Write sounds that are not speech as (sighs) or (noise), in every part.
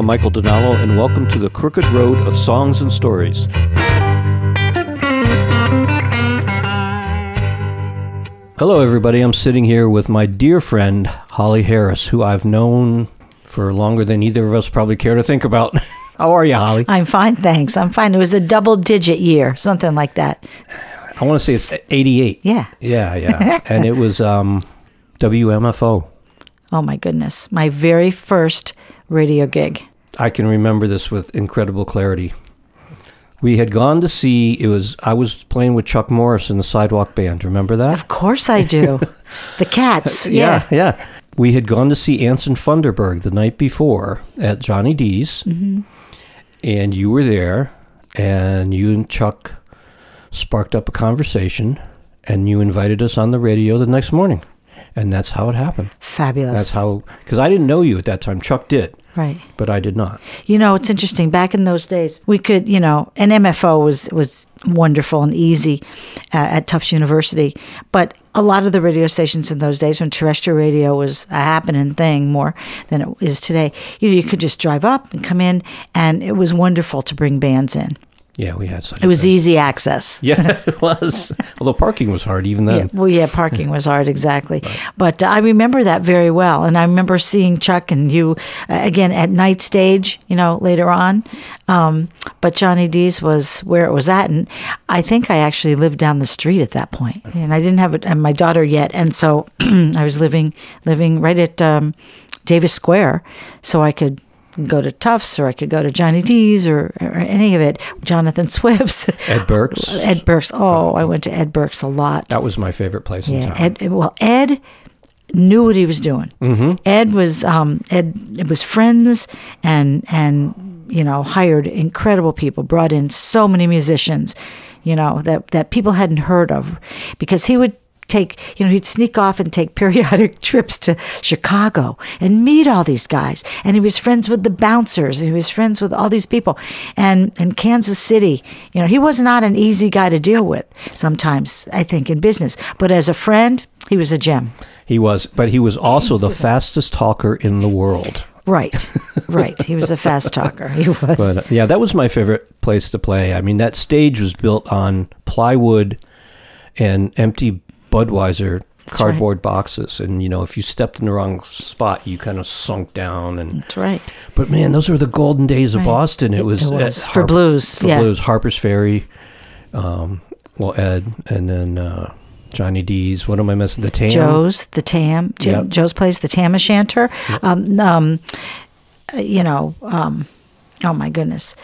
Hello, I'm Michael Dinallo, and welcome to the Crooked Road of Songs and Stories. Hello, everybody. I'm sitting here with my dear friend, Holly Harris, who I've known for longer than either of us probably care to think about. (laughs) How are you, Holly? I'm fine, thanks. I'm fine. It was a double digit year, something like that. I want to say it's 88. Yeah. Yeah, yeah. (laughs) and it was um, WMFO. Oh my goodness. My very first radio gig. I can remember this with incredible clarity. We had gone to see it was I was playing with Chuck Morris in the Sidewalk Band. Remember that? Of course I do. (laughs) the cats. (laughs) yeah, Yeah. yeah. We had gone to see Anson Funderburgh the night before at Johnny D's, Mm-hmm. and you were there, and you and Chuck sparked up a conversation, and you invited us on the radio the next morning, and that's how it happened. Fabulous. That's how because I didn't know you at that time. Chuck did, right. but I did not. You know, it's interesting. Back in those days, we could, you know, and MFO was was wonderful and easy uh, at Tufts University, but a lot of the radio stations in those days, when terrestrial radio was a happening thing more than it is today, you know, you could just drive up and come in, and it was wonderful to bring bands in. Yeah, we had such. It was easy access. (laughs) Yeah, it was. Although parking was hard even Yeah, then. well, yeah, parking was hard, exactly. (laughs) But uh, I remember that very well, and I remember seeing Chuck and you uh, again at night stage, you know, later on. Um, but Johnny D's was where it was at, and I think I actually lived down the street at that point, and I didn't have a, my daughter yet, and so (clears throat) I was living living right at um, Davis Square, so I could go to Tufts or I could go to Johnny D's or, or any of it. Jonathan Swift's, Ed Burke's. (laughs) Ed Burke's. Oh, I went to Ed Burke's a lot. That was my favorite place in Yeah, town. Ed. Well, Ed knew what he was doing. Mm-hmm. Ed was um, Ed. It was friends and and you know hired incredible people, brought in so many musicians, you know that that people hadn't heard of, because he would take you know he'd sneak off and take (laughs) periodic trips to Chicago and meet all these guys. And he was friends with the bouncers and he was friends with all these people. And in Kansas City you know he was not an easy guy to deal with sometimes I think in business. But as a friend he was a gem. He was, but he was also the fastest talker in the world. right right. He was a fast (laughs) talker. He was. But uh, yeah, that was my favorite place to play. I mean, that stage was built on plywood and empty Budweiser cardboard boxes, and you know, if you stepped in the wrong spot, you kind of sunk down. And that's right but man, those were the golden days of Right. Boston. It, It- was, it at was. For blues, for yeah. blues, Harper's Ferry. Um, well, Ed, and then uh, Johnny D's. What am I missing? The Tam. Joe's, the Tam, Yep. Joe's place, the Tam O'Shanter. Um, um, uh, you know, um, oh my goodness.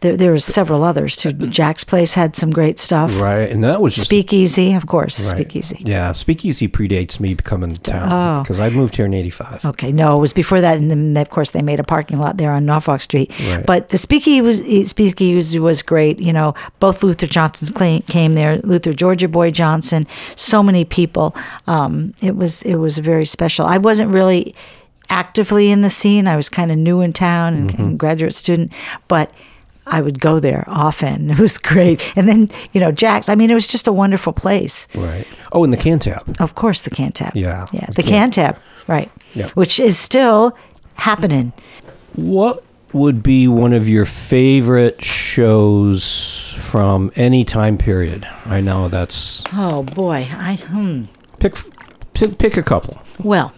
There, there was several others too. Jack's place had some great stuff. Right, and that was just Speakeasy, of course, Right. Speakeasy. Yeah, Speakeasy predates me coming to town Oh. because I moved here in '85. Okay, no, it was before that, and then of course they made a parking lot there on Norfolk Street. Right. But the speakeasy was speakeasy was great. You know, both Luther Johnsons came there. Luther Georgia Boy Johnson, so many people. Um, it was it was very special. I wasn't really actively in the scene. I was kind of new in town and, Mm-hmm. and graduate student, but. I would go there often. (laughs) It was great. And then, you know, Jack's, I mean, it was just a wonderful place. Right. Oh, and the Cantab. Of course, the Cantab. Yeah, Yeah, the can- Cantab, right. Yeah. Which is still happening. What would be one of your favorite shows from any time period? I know that's Oh, boy. I, hmm. pick pick, pick a couple. Well,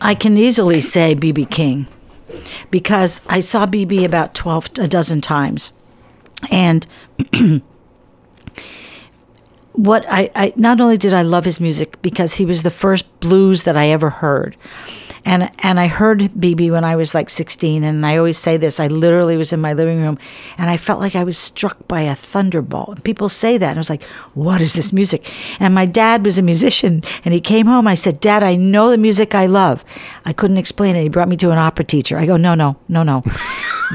I can easily say BB King because I saw BB about 12, a dozen times. And (clears throat) what I, I not only did I love his music because he was the first blues that I ever heard. And and I heard BB when I was like 16 and I always say this I literally was in my living room and I felt like I was struck by a thunderbolt. And people say that and I was like what is this music? And my dad was a musician and he came home I said dad I know the music I love. I couldn't explain it. He brought me to an opera teacher. I go no no no no. (laughs)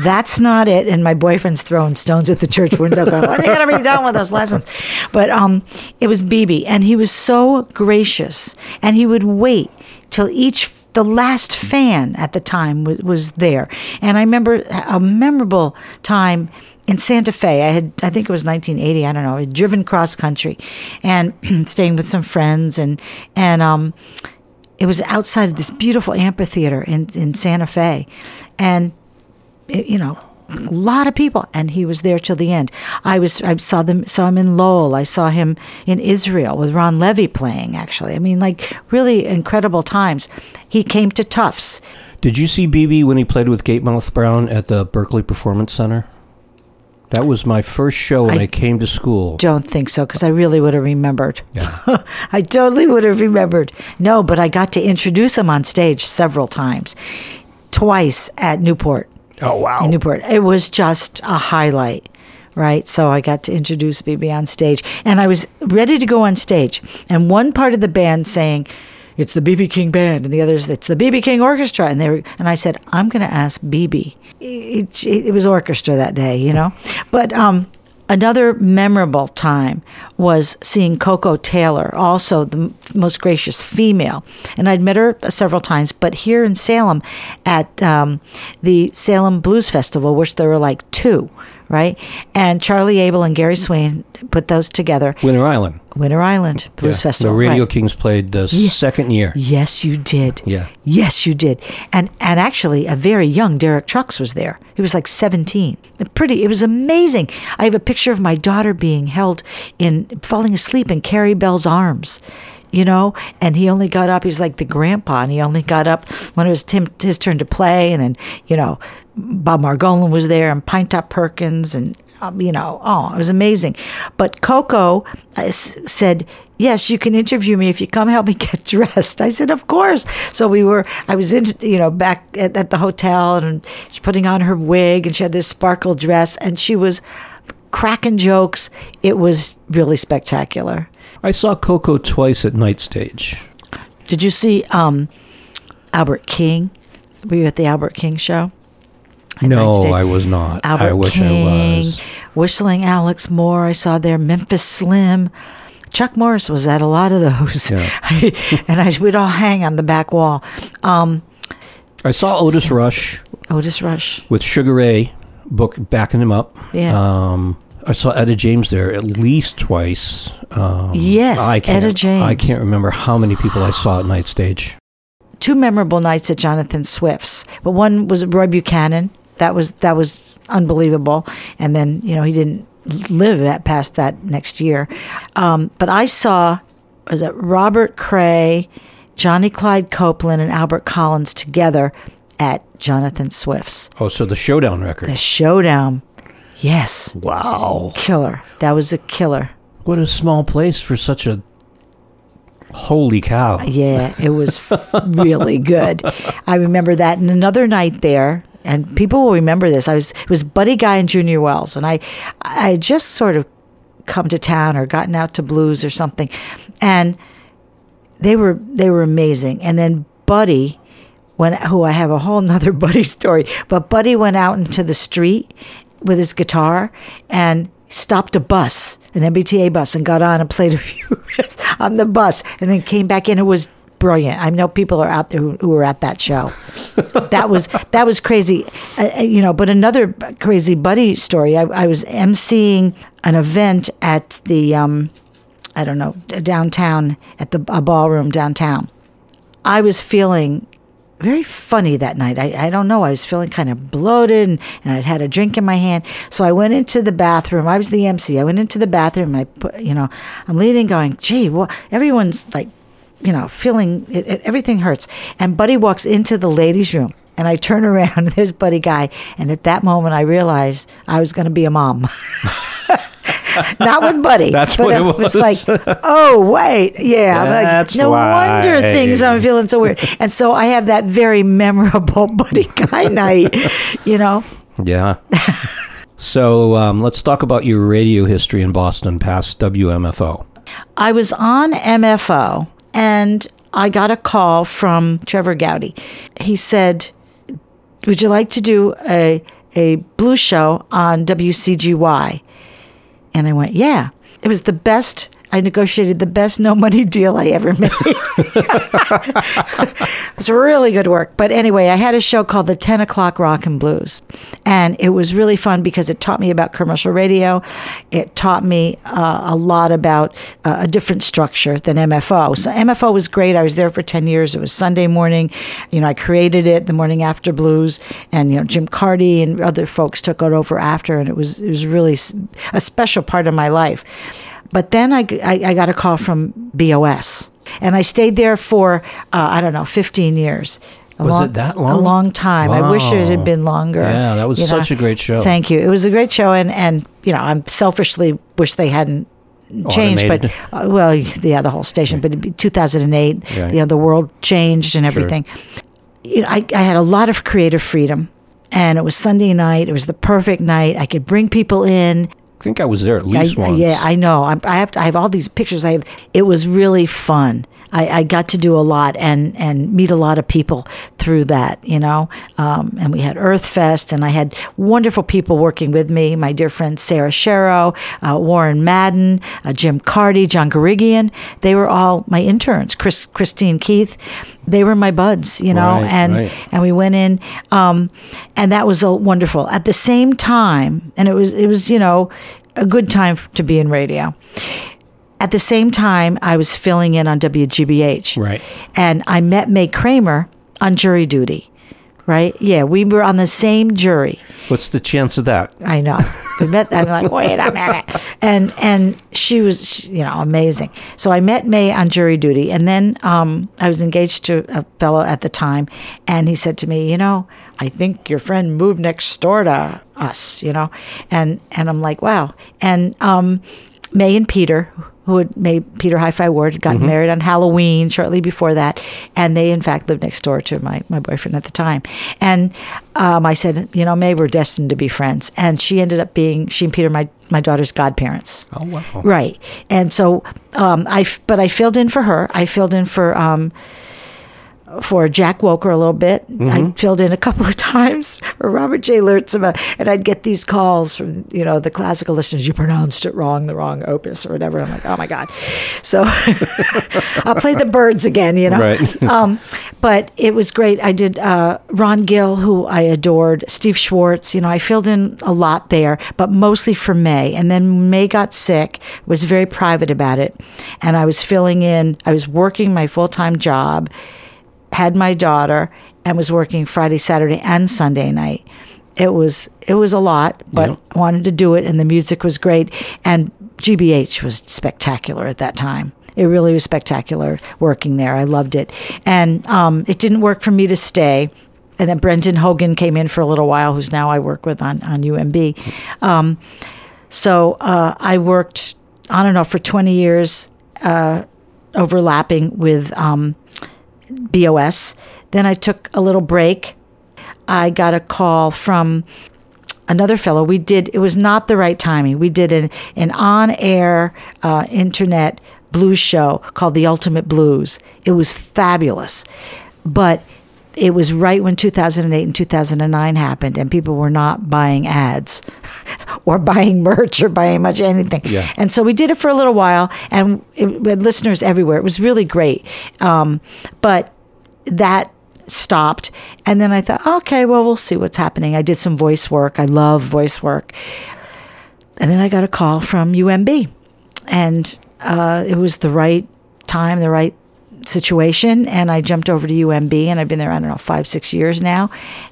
That's not it. And my boyfriend's throwing stones at the church window, going, "When are you going to be done with those lessons?" But um, it was BB, and he was so gracious, and he would wait till each the last fan at the time was, was there. And I remember a memorable time in Santa Fe. I had, I think it was 1980. I don't know. I had driven cross country, and (clears throat) staying with some friends, and and um, it was outside of this beautiful amphitheater in, in Santa Fe. And, it, you know, a lot of people and he was there till the end i was i saw them saw him in lowell i saw him in israel with ron levy playing actually i mean like really incredible times he came to tufts Did you see BB when he played with Gatemouth Brown at the Berklee Performance Center? That was my first show when I, I came to school. don't think so because i really would have remembered Yeah. (laughs) I totally would have remembered. No, but I got to introduce him on stage several times, twice at Newport. Oh wow. In Newport, it was just a highlight, right? So I got to introduce BB on stage, and I was ready to go on stage, and one part of the band saying. It's the BB King band, and the others. It's the BB King Orchestra, and they were. And I said, I'm going to ask BB. It, it, it was orchestra that day, you know. But um, Another memorable time was seeing Koko Taylor, also the most gracious female. And I'd met her several times, but here in Salem at um, the Salem Blues Festival, which there were like two, right? And Charlie Abel and Gary Swain put those together. Winter Island. Winter Island Blues Yeah. Festival. The Radio right. Kings played the Yeah. second year. Yes, you did. Yeah. Yes, you did. And and actually, a very young Derek Trucks was there. He was like seventeen. Pretty. It was amazing. I have a picture of my daughter being held in falling asleep in Carey Bell's arms. You know, and he only got up. He was like the grandpa, and he only got up when it was Tim, his turn to play. And then, you know, Bob Margolin was there, and Pinetop Perkins, and um, you know, oh, it was amazing. But Koko uh, said, "Yes, you can interview me if you come help me (laughs) get dressed." I said, "Of course." So we were. I was in, you know, back at, at the hotel, and she's putting on her wig, and she had this sparkle dress, and she was cracking jokes. It was really spectacular. I saw Koko twice at Night Stage. Did you see um, Albert King? Were you at the Albert King show? At No, I was not. Albert I wish King, I was. Whistling Alex Moore, I saw there. Memphis Slim. Chuck Morris was at a lot of those. Yeah. (laughs) and I would all hang on the back wall. Um, I saw Otis Rush Otis Rush. with Sugar Ray book backing him up. Yeah. Um, I saw Etta James there at least twice. Um, Yes, I can't, Etta James. I can't remember how many people I saw at Night Stage. Two memorable nights at Jonathan Swift's. But one was Roy Buchanan. That was that was unbelievable. And then, you know, he didn't live that past that next year. Um, but I saw was it Robert Cray, Johnny Clyde Copeland, and Albert Collins together at Jonathan Swift's. Oh, so the Showdown record. The showdown. Yes. Wow. Killer. That was a killer. What a small place for such a. Holy cow. Yeah, it was (laughs) really good. I remember that. And another night there, and people will remember this. I was it was Buddy Guy and Junior Wells, and I I had just sort of come to town or gotten out to blues or something, and they were they were amazing. And then Buddy went who I have a whole nother (laughs) Buddy story, but Buddy went out into the street with his guitar and stopped a bus, an MBTA bus, and got on and played a (laughs) few riffs on the bus, and then came back in. It was brilliant. I know people are out there who, who were at that show. (laughs) that was that was crazy, uh, uh, you know. But another crazy Buddy story. I, I was emceeing an event at the um, I don't know downtown at the a ballroom downtown. I was feeling very funny that night. I, I don't know. I was feeling kind of bloated and, and I'd had a drink in my hand. So I went into the bathroom. I was the MC. I went into the bathroom I put, you know, I'm leaving going, gee, well, everyone's like, you know, feeling it, it, everything hurts. And Buddy walks into the ladies' room. And I turn (laughs) around, and there's Buddy Guy. And at that moment, I realized I was going to be a mom. (laughs) (laughs) Not with Buddy. That's but what it was. was. like, oh, wait. Yeah. That's like, no wonder things I'm feeling so weird. (laughs) And so I have that very memorable (laughs) Buddy Guy night, you know? Yeah. so um, let's talk about your radio history in Boston past WMFO. I was on MFO and I got a call from Trevor Gowdy. He said, Would you like to do a, a blues show on WCGY? And I went, Yeah. It was the best I negotiated the best no money deal I ever made. (laughs) it was really good work. But anyway, I had a show called the 10 o'clock rock and blues. And it was really fun because it taught me about commercial radio. It taught me uh, a lot about uh, a different structure than MFO. So MFO was great. I was there for 10 years. It was Sunday morning. You know, I created it the morning after blues. And, you know, Jim Carty and other folks took it over after. And it was, it was really a special part of my life. But then I, I, I got a call from BOS. And I stayed there for, uh, I don't know, 15 years. A Was long- it that long? A long time. I wish it had been longer. Yeah, that was you such a great show. Thank you. It was a great show, and and you know, I'm selfishly wish they hadn't changed, but uh, well, yeah, the whole station. But in 2008, Right. you know, the world changed and everything. You know, I, I had a lot of creative freedom, and it was Sunday night. It was the perfect night. I could bring people in. I think I was there at least I, once. Yeah, I know. I, I have to, I have all these pictures. I have. It was really fun. I, I got to do a lot and and meet a lot of people through that. You know, um, and we had Earth Fest, and I had wonderful people working with me. My dear friend Sarah Sharrow, uh, Warren Madden, uh, Jim Carty, John Garigian. They were all my interns. Chris, Christine Keith. They were my buds. You know, Right, and right. and we went in, um, and that was wonderful. At the same time, and it was it was you know a good time f- to be in radio. At the same time, I was filling in on WGBH, Right. and I met Mai Cramer on jury duty. Right? Yeah, we were on the same jury. What's the chance of that? I know. We met. I'm like, (laughs) wait a minute, and and she was, she- you know, amazing. So I met Mai on jury duty, and then um, I was engaged to a fellow at the time, and he said to me, you know, I think your friend moved next door to us, you know, and and I'm like, wow, and um, Mai and Peter. Who had made Peter Hi-Fi Ward had gotten married on Halloween shortly before that, and they in fact lived next door to my, my boyfriend at the time. And um, I said, you know, Mai, we're destined to be friends, and she ended up being she and Peter my my daughter's godparents. Oh wow. Right. And so um, I, but I filled in for her. I filled in for, um, for Jack Woker a little bit. I filled in a couple of (laughs) times for Robert J. Lurtsema, and I'd get these calls from you know the classical listeners. You pronounced it wrong, the wrong opus or whatever. I'm like, oh my god. So (laughs) I'll play the birds again, you know. Right. (laughs) um, but it was great. I did uh, Ron Gill, who I adored, Steve Schwartz. You know, I filled in a lot there, but mostly for Mai. And then Mai got sick. Was very private about it, and I was filling in. I was working my full time job, had my daughter, and was working Friday, Saturday, and Sunday night. It was it was a lot, but Yeah. I wanted to do it, and the music was great, and GBH was spectacular at that time. It really was spectacular working there. I loved it, and um, it didn't work for me to stay. And then Brendan Hogan came in for a little while, who's now I work with on on UMB. Um, so uh, I worked on and off for 20 years, uh, overlapping with um, BOS. Then I took a little break. I got a call from another fellow. We did, it was not the right timing. We did an, an on air uh, internet blues show called The Ultimate Blues. It was fabulous. But it was right when 2008 and 2009 happened, and people were not buying ads (laughs) or buying merch or buying much anything. Yeah. And so we did it for a little while, and it, we had listeners everywhere. It was really great. Um, but that stopped. And then I thought, okay, well, we'll see what's happening. I did some voice work. I love voice work. And then I got a call from UMB. And uh, it was the right time, the right situation. And I jumped over to UMB, and I've been there, I don't know, five, six years now.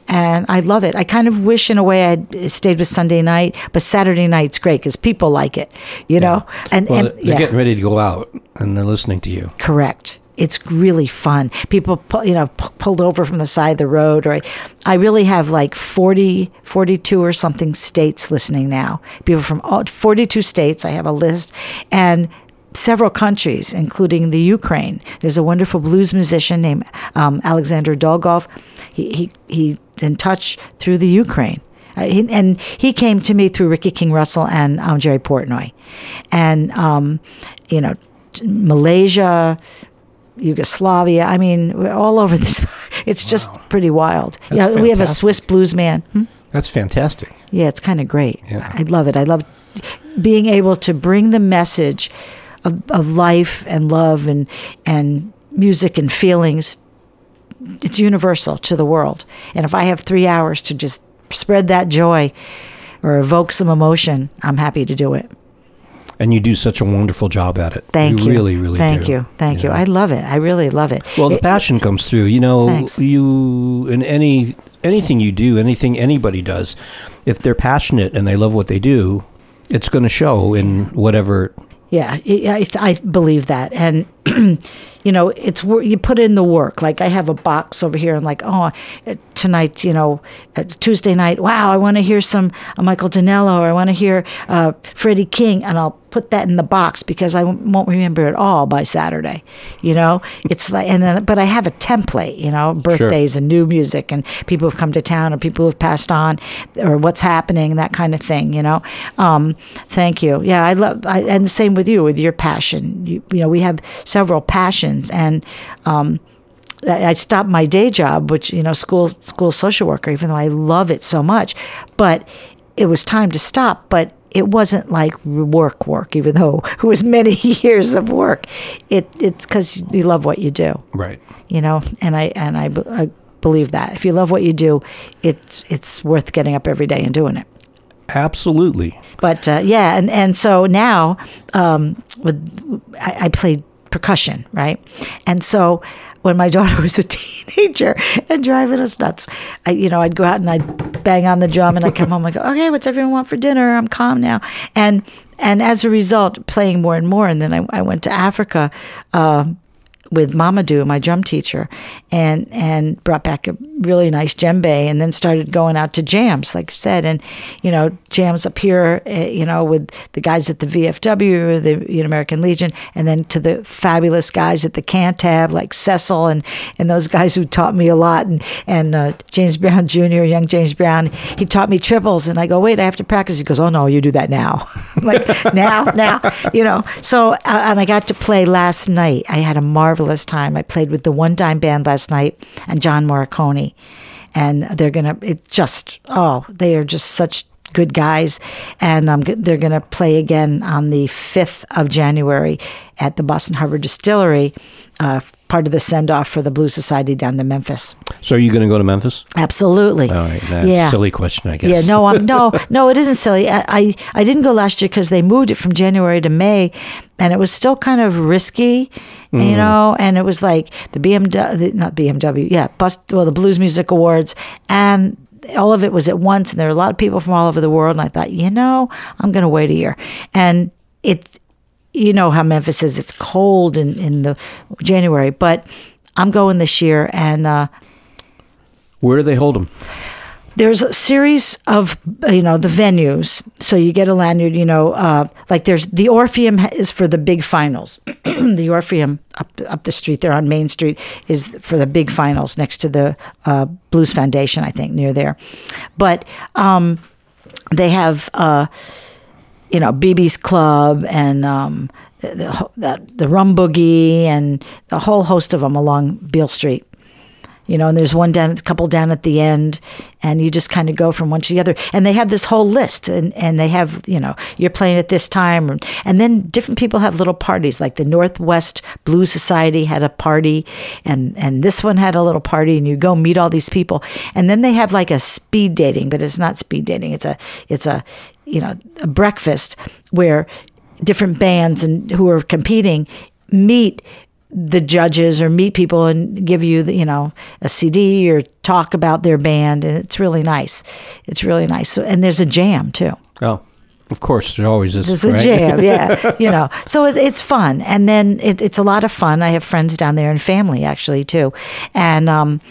And I love it. I kind of wish, in a way, I'd stayed with Sunday night, but Saturday night's great because people like it, you know? And, Well, and they're yeah. getting ready to go out and they're listening to you. Correct. It's really fun. People, you know, pu- pulled over from the side of the road, or I, I really have like 40, 42 or something states listening now. People from all, 42 states. I have a list, and several countries, including the Ukraine. There's a wonderful blues musician named um, Alexander Dolgov. He, he he's in touch through the Ukraine. Uh, he, and he came to me through Ricky King Russell and um, Jerry Portnoy, and um, you know, t- Malaysia, Yugoslavia. I mean, we're all over this. (laughs) It's just pretty wild. yeah, we have a. Swiss blues man. Hmm? That's fantastic. Yeah, it's kind of great. Yeah. I love it. I love being able to bring the message of, of life and love and and music and feelings. It's universal to the world. And if I have three hours to just spread that joy or evoke some emotion, I'm happy to do it. And you do such a wonderful job at it. Thank you. really, really Thank do. you. Thank you. know. I love it. I really love it. Well, the It- passion comes through. You know, Thanks. you in any anything you do, anything anybody does, if they're passionate and they love what they do, it's going to show in whatever. Yeah, I, I believe that, and (clears throat) you know, it's you put in the work. Like I have a box over here, and like, oh, uh, tonight, you know, uh, Tuesday night. Wow, I want to hear some uh, Michael Dinallo, or I want to hear uh, Freddie King, and I'll put that in the box because I won't remember it all by Saturday. You know, it's like, and then, but I have a template. You know, birthdays and new music, and people who've come to town, or people who've passed on, or what's happening, that kind of thing. You know, um, thank you. Yeah, I love, I, and the same with you with your passion. You, you know, we have several passions, and um, I stopped my day job, which you know, school school social worker, even though I love it so much, but it was time to stop. But it wasn't like work work, even though (laughs) it was many (laughs) years of work. It it's because you love what you do, Right. you know, and I and I, I believe that if you love what you do, it's it's worth getting up every day and doing it. Absolutely. But uh, yeah, and and so now um, with I, I played percussion, right? And so when my (laughs) daughter was a teenager and driving us nuts, I you know I'd go out and I'd bang on the drum and I'd come home and go, (laughs) okay, what's everyone want for dinner? I'm calm now, and and as a result, playing more and more, and then I, I went to Africa. Uh, with Mama Mamadou, my drum teacher, and and brought back a really nice djembe, and then started going out to jams, like I said, and you know jams up here, uh, you know, with the guys at the VFW, the American Legion, and then to the fabulous guys at the Cantab, like Cecil, and and those guys who taught me a lot, and and uh, James (laughs) Brown Jr., young James Brown, he taught me triples, and I go, wait, I have to practice. He goes, oh no, you do that now, (laughs) like now, now, you know. So uh, and I got to play last night. I had a marvelous time. I played with the One Dime Band last night and John Morricone, and they're gonna. It just oh, they are just such good guys, and um, they're gonna play again on the fifth of January at the Boston Harbor Distillery. Uh, part of the send off for the Blue Society down to Memphis. So are you going to go to Memphis? Absolutely. All right. Yeah. silly question, I guess. Yeah, no, I'm no, (laughs) no. It isn't silly. I, I, I didn't go last year because they moved it from January to May, and it was still kind of risky, you know. And it was like the BMW, the, not BMW, yeah, bus, well, the Blues Music Awards, and all of it was at once, and there were a lot of people from all over the world. And I thought, you know, I'm going to wait a year, and it, you know how Memphis is. It's cold in in the January, but I'm going this year, and. uh Where do they hold them? There's a series of you know the venues. So you get a lanyard you know uh, like there's the orpheum is for the big finals. (clears throat) The orpheum up up the street there on main street is for the big finals next to the uh, blues foundation i think near there. But um, they have uh, you know bb's club and um, the, the, the rum boogie and a whole host of them along beale street you know, and there's one down, a couple down at the end, and you just kind of go from one to the other. And they have this whole list, and, and they have, you know, you're playing at this time. And, and then different people have little parties, like the Northwest Blues Society had a party, and, and this one had a little party, and you go meet all these people. And then they have like a speed dating, but it's not speed dating. It's a, it's a, you know, a breakfast where different bands and who are competing meet the judges or meet people and give you the, you know a CD or talk about their band and it's really nice. It's really nice. So, and there's a jam too. Oh, of course, there always is. There's a right? jam, (laughs) yeah. You know, so it, it's fun, and then it, it's a lot of fun. I have friends down there and family actually too, and um,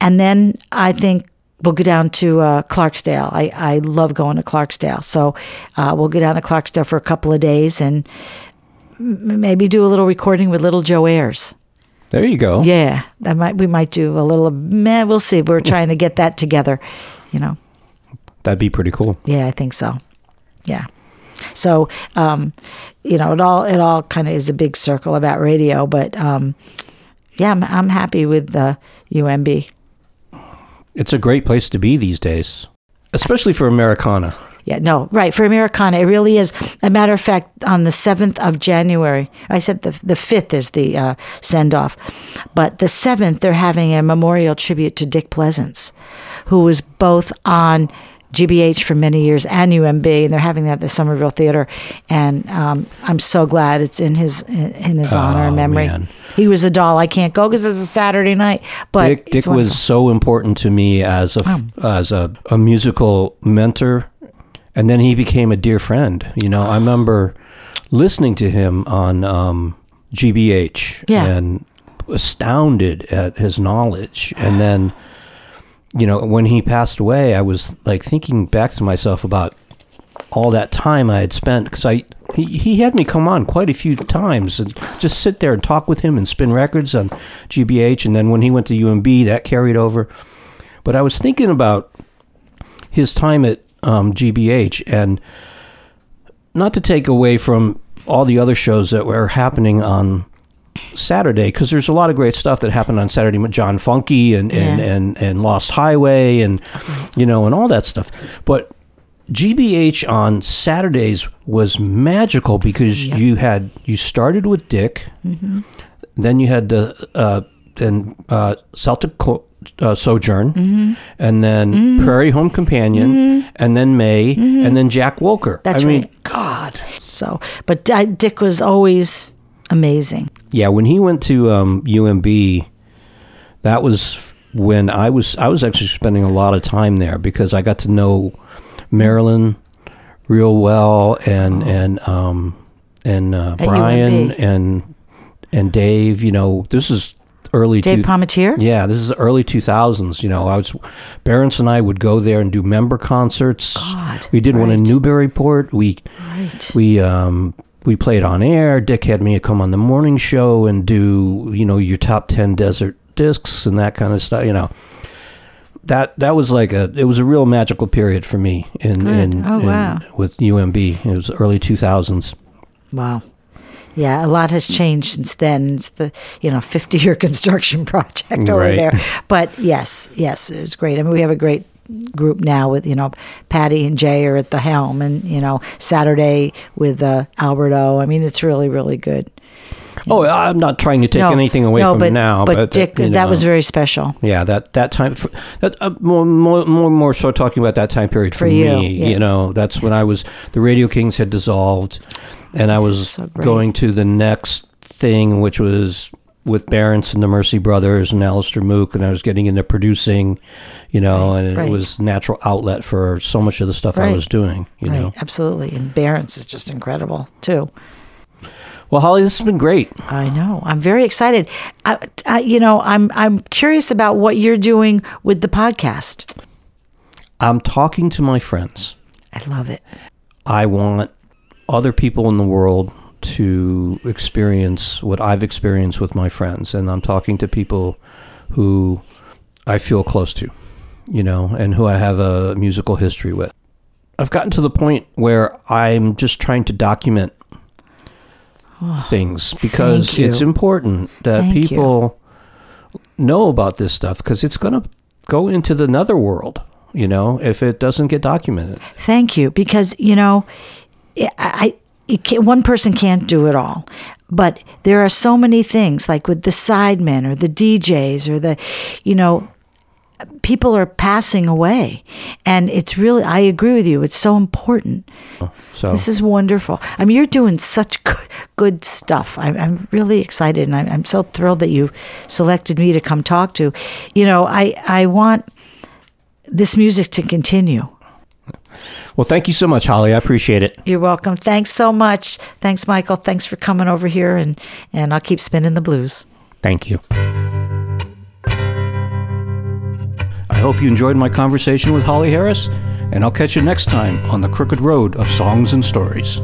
and then I think we'll go down to uh, Clarksdale. I, I love going to Clarksdale, so uh, we'll go down to Clarksdale for a couple of days and maybe do a little recording with Little Joe Ayers. There you go. Yeah, that might we might do a little. Meh, we'll see. We're trying to get that together. You know. That'd be pretty cool. Yeah, I think so. Yeah. So, um, you know, it all it all kind of is a big circle about radio, but um, yeah, I'm I'm happy with the UMB. It's a great place to be these days, especially for Americana. Yeah, no, right. For Americana, it really is. A matter of fact, on the 7th of January, I said the, the 5th is the uh, send off, but the 7th, they're having a memorial tribute to Dick Pleasants, who was both on GBH for many years and UMB, and they're having that at the Somerville Theater. And um, I'm so glad it's in his in his honor and Oh, memory. man. He was a doll. I can't go because it's a Saturday night. But Dick, Dick was so important to me as a f- as a, a musical mentor, and then he became a dear friend. You know, I remember listening to him on um, GBH Yeah. and astounded at his knowledge, and then. You know, when he passed away, I was like thinking back to myself about all that time I had spent because I he, he had me come on quite a few times and just sit there and talk with him and spin records on GBH and then when he went to UMB that carried over. But I was thinking about his time at um, GBH and not to take away from all the other shows that were happening on Saturday because there's a lot of great stuff that happened on Saturday with John Funky and and, Yeah. and and Lost Highway and you know and all that stuff. But GBH on Saturdays was magical because Yeah. you had you started with Dick, then you had the uh, then uh, Celtic uh, Sojourn, and then Prairie Home Companion, and then Mai, and then Jack Wolker. That's I mean. God. so. But Dick was always amazing. Yeah, when he went to um, UMB, that was when I was I was actually spending a lot of time there because I got to know Marilyn real well and and um and uh, Brian UMB. and and Dave. You know, this is early. Dave two- yeah, this is the early 2000s. You know, I was, Barrence and I would go there and do member concerts. God, we did one in. Newburyport. We Right. we um we played on air. Dick had me come on the morning show and do you know your top ten desert discs and that kind of stuff. You know, that that was like a it was a real magical period for me in Good. in, Oh, in- wow. with UMB. It was early two thousands. Wow. Yeah, a lot has changed since then. It's the you know fifty year (laughs) construction project over Right. there. But yes, yes, it's great. I mean, we have a great group now with you know Patty and Jay are at the helm, and you know Saturday with uh, Alberto. I mean, it's really really good. Oh, I'm not trying to take No, anything away no, from but, now, but, but, Dick, you that was very special. Yeah, that that time, for, that uh, more, more more more so talking about that time period for, For you, me. yeah. You know, that's when I was the Radio Kings had dissolved, and I was So going to the next thing, which was with Barrence and the Mercy Brothers and Alastair Moock, and I was getting into producing, you know, and right. it was natural outlet for so much of the stuff I was doing. You right, know, absolutely. And Barron's is just incredible too. well, Holly, this has been great. I know. I'm very excited. I, I, you know, I'm I'm curious about what you're doing with the podcast. I'm talking to my friends. I love it. I want other people in the world to experience what I've experienced with my friends. And I'm talking to people who I feel close to, you know, and who I have a musical history with. I've gotten to the point where I'm just trying to document (sighs) things because it's important that Thank you. people know about this stuff because it's going to go into the netherworld, you know, if it doesn't get documented. Thank you, because you know, I, can't, one person can't do it all, but there are so many things like with the sidemen or the DJs or the, you know, people are passing away, and it's really I agree with you. It's so important. Oh, so This is wonderful. I mean, you're doing such (laughs) good, good stuff. I'm, I'm really excited, and I'm, I'm so thrilled that you selected me to come talk to. You know, I I want this music to continue. Well, thank you so much, Holly. I appreciate it. You're welcome. Thanks so much. Thanks, Michael. Thanks for coming over here, and and I'll keep spinning the blues. Thank you. I hope you enjoyed my conversation with Holly Harris, and I'll catch you next time on the crooked road of songs and stories.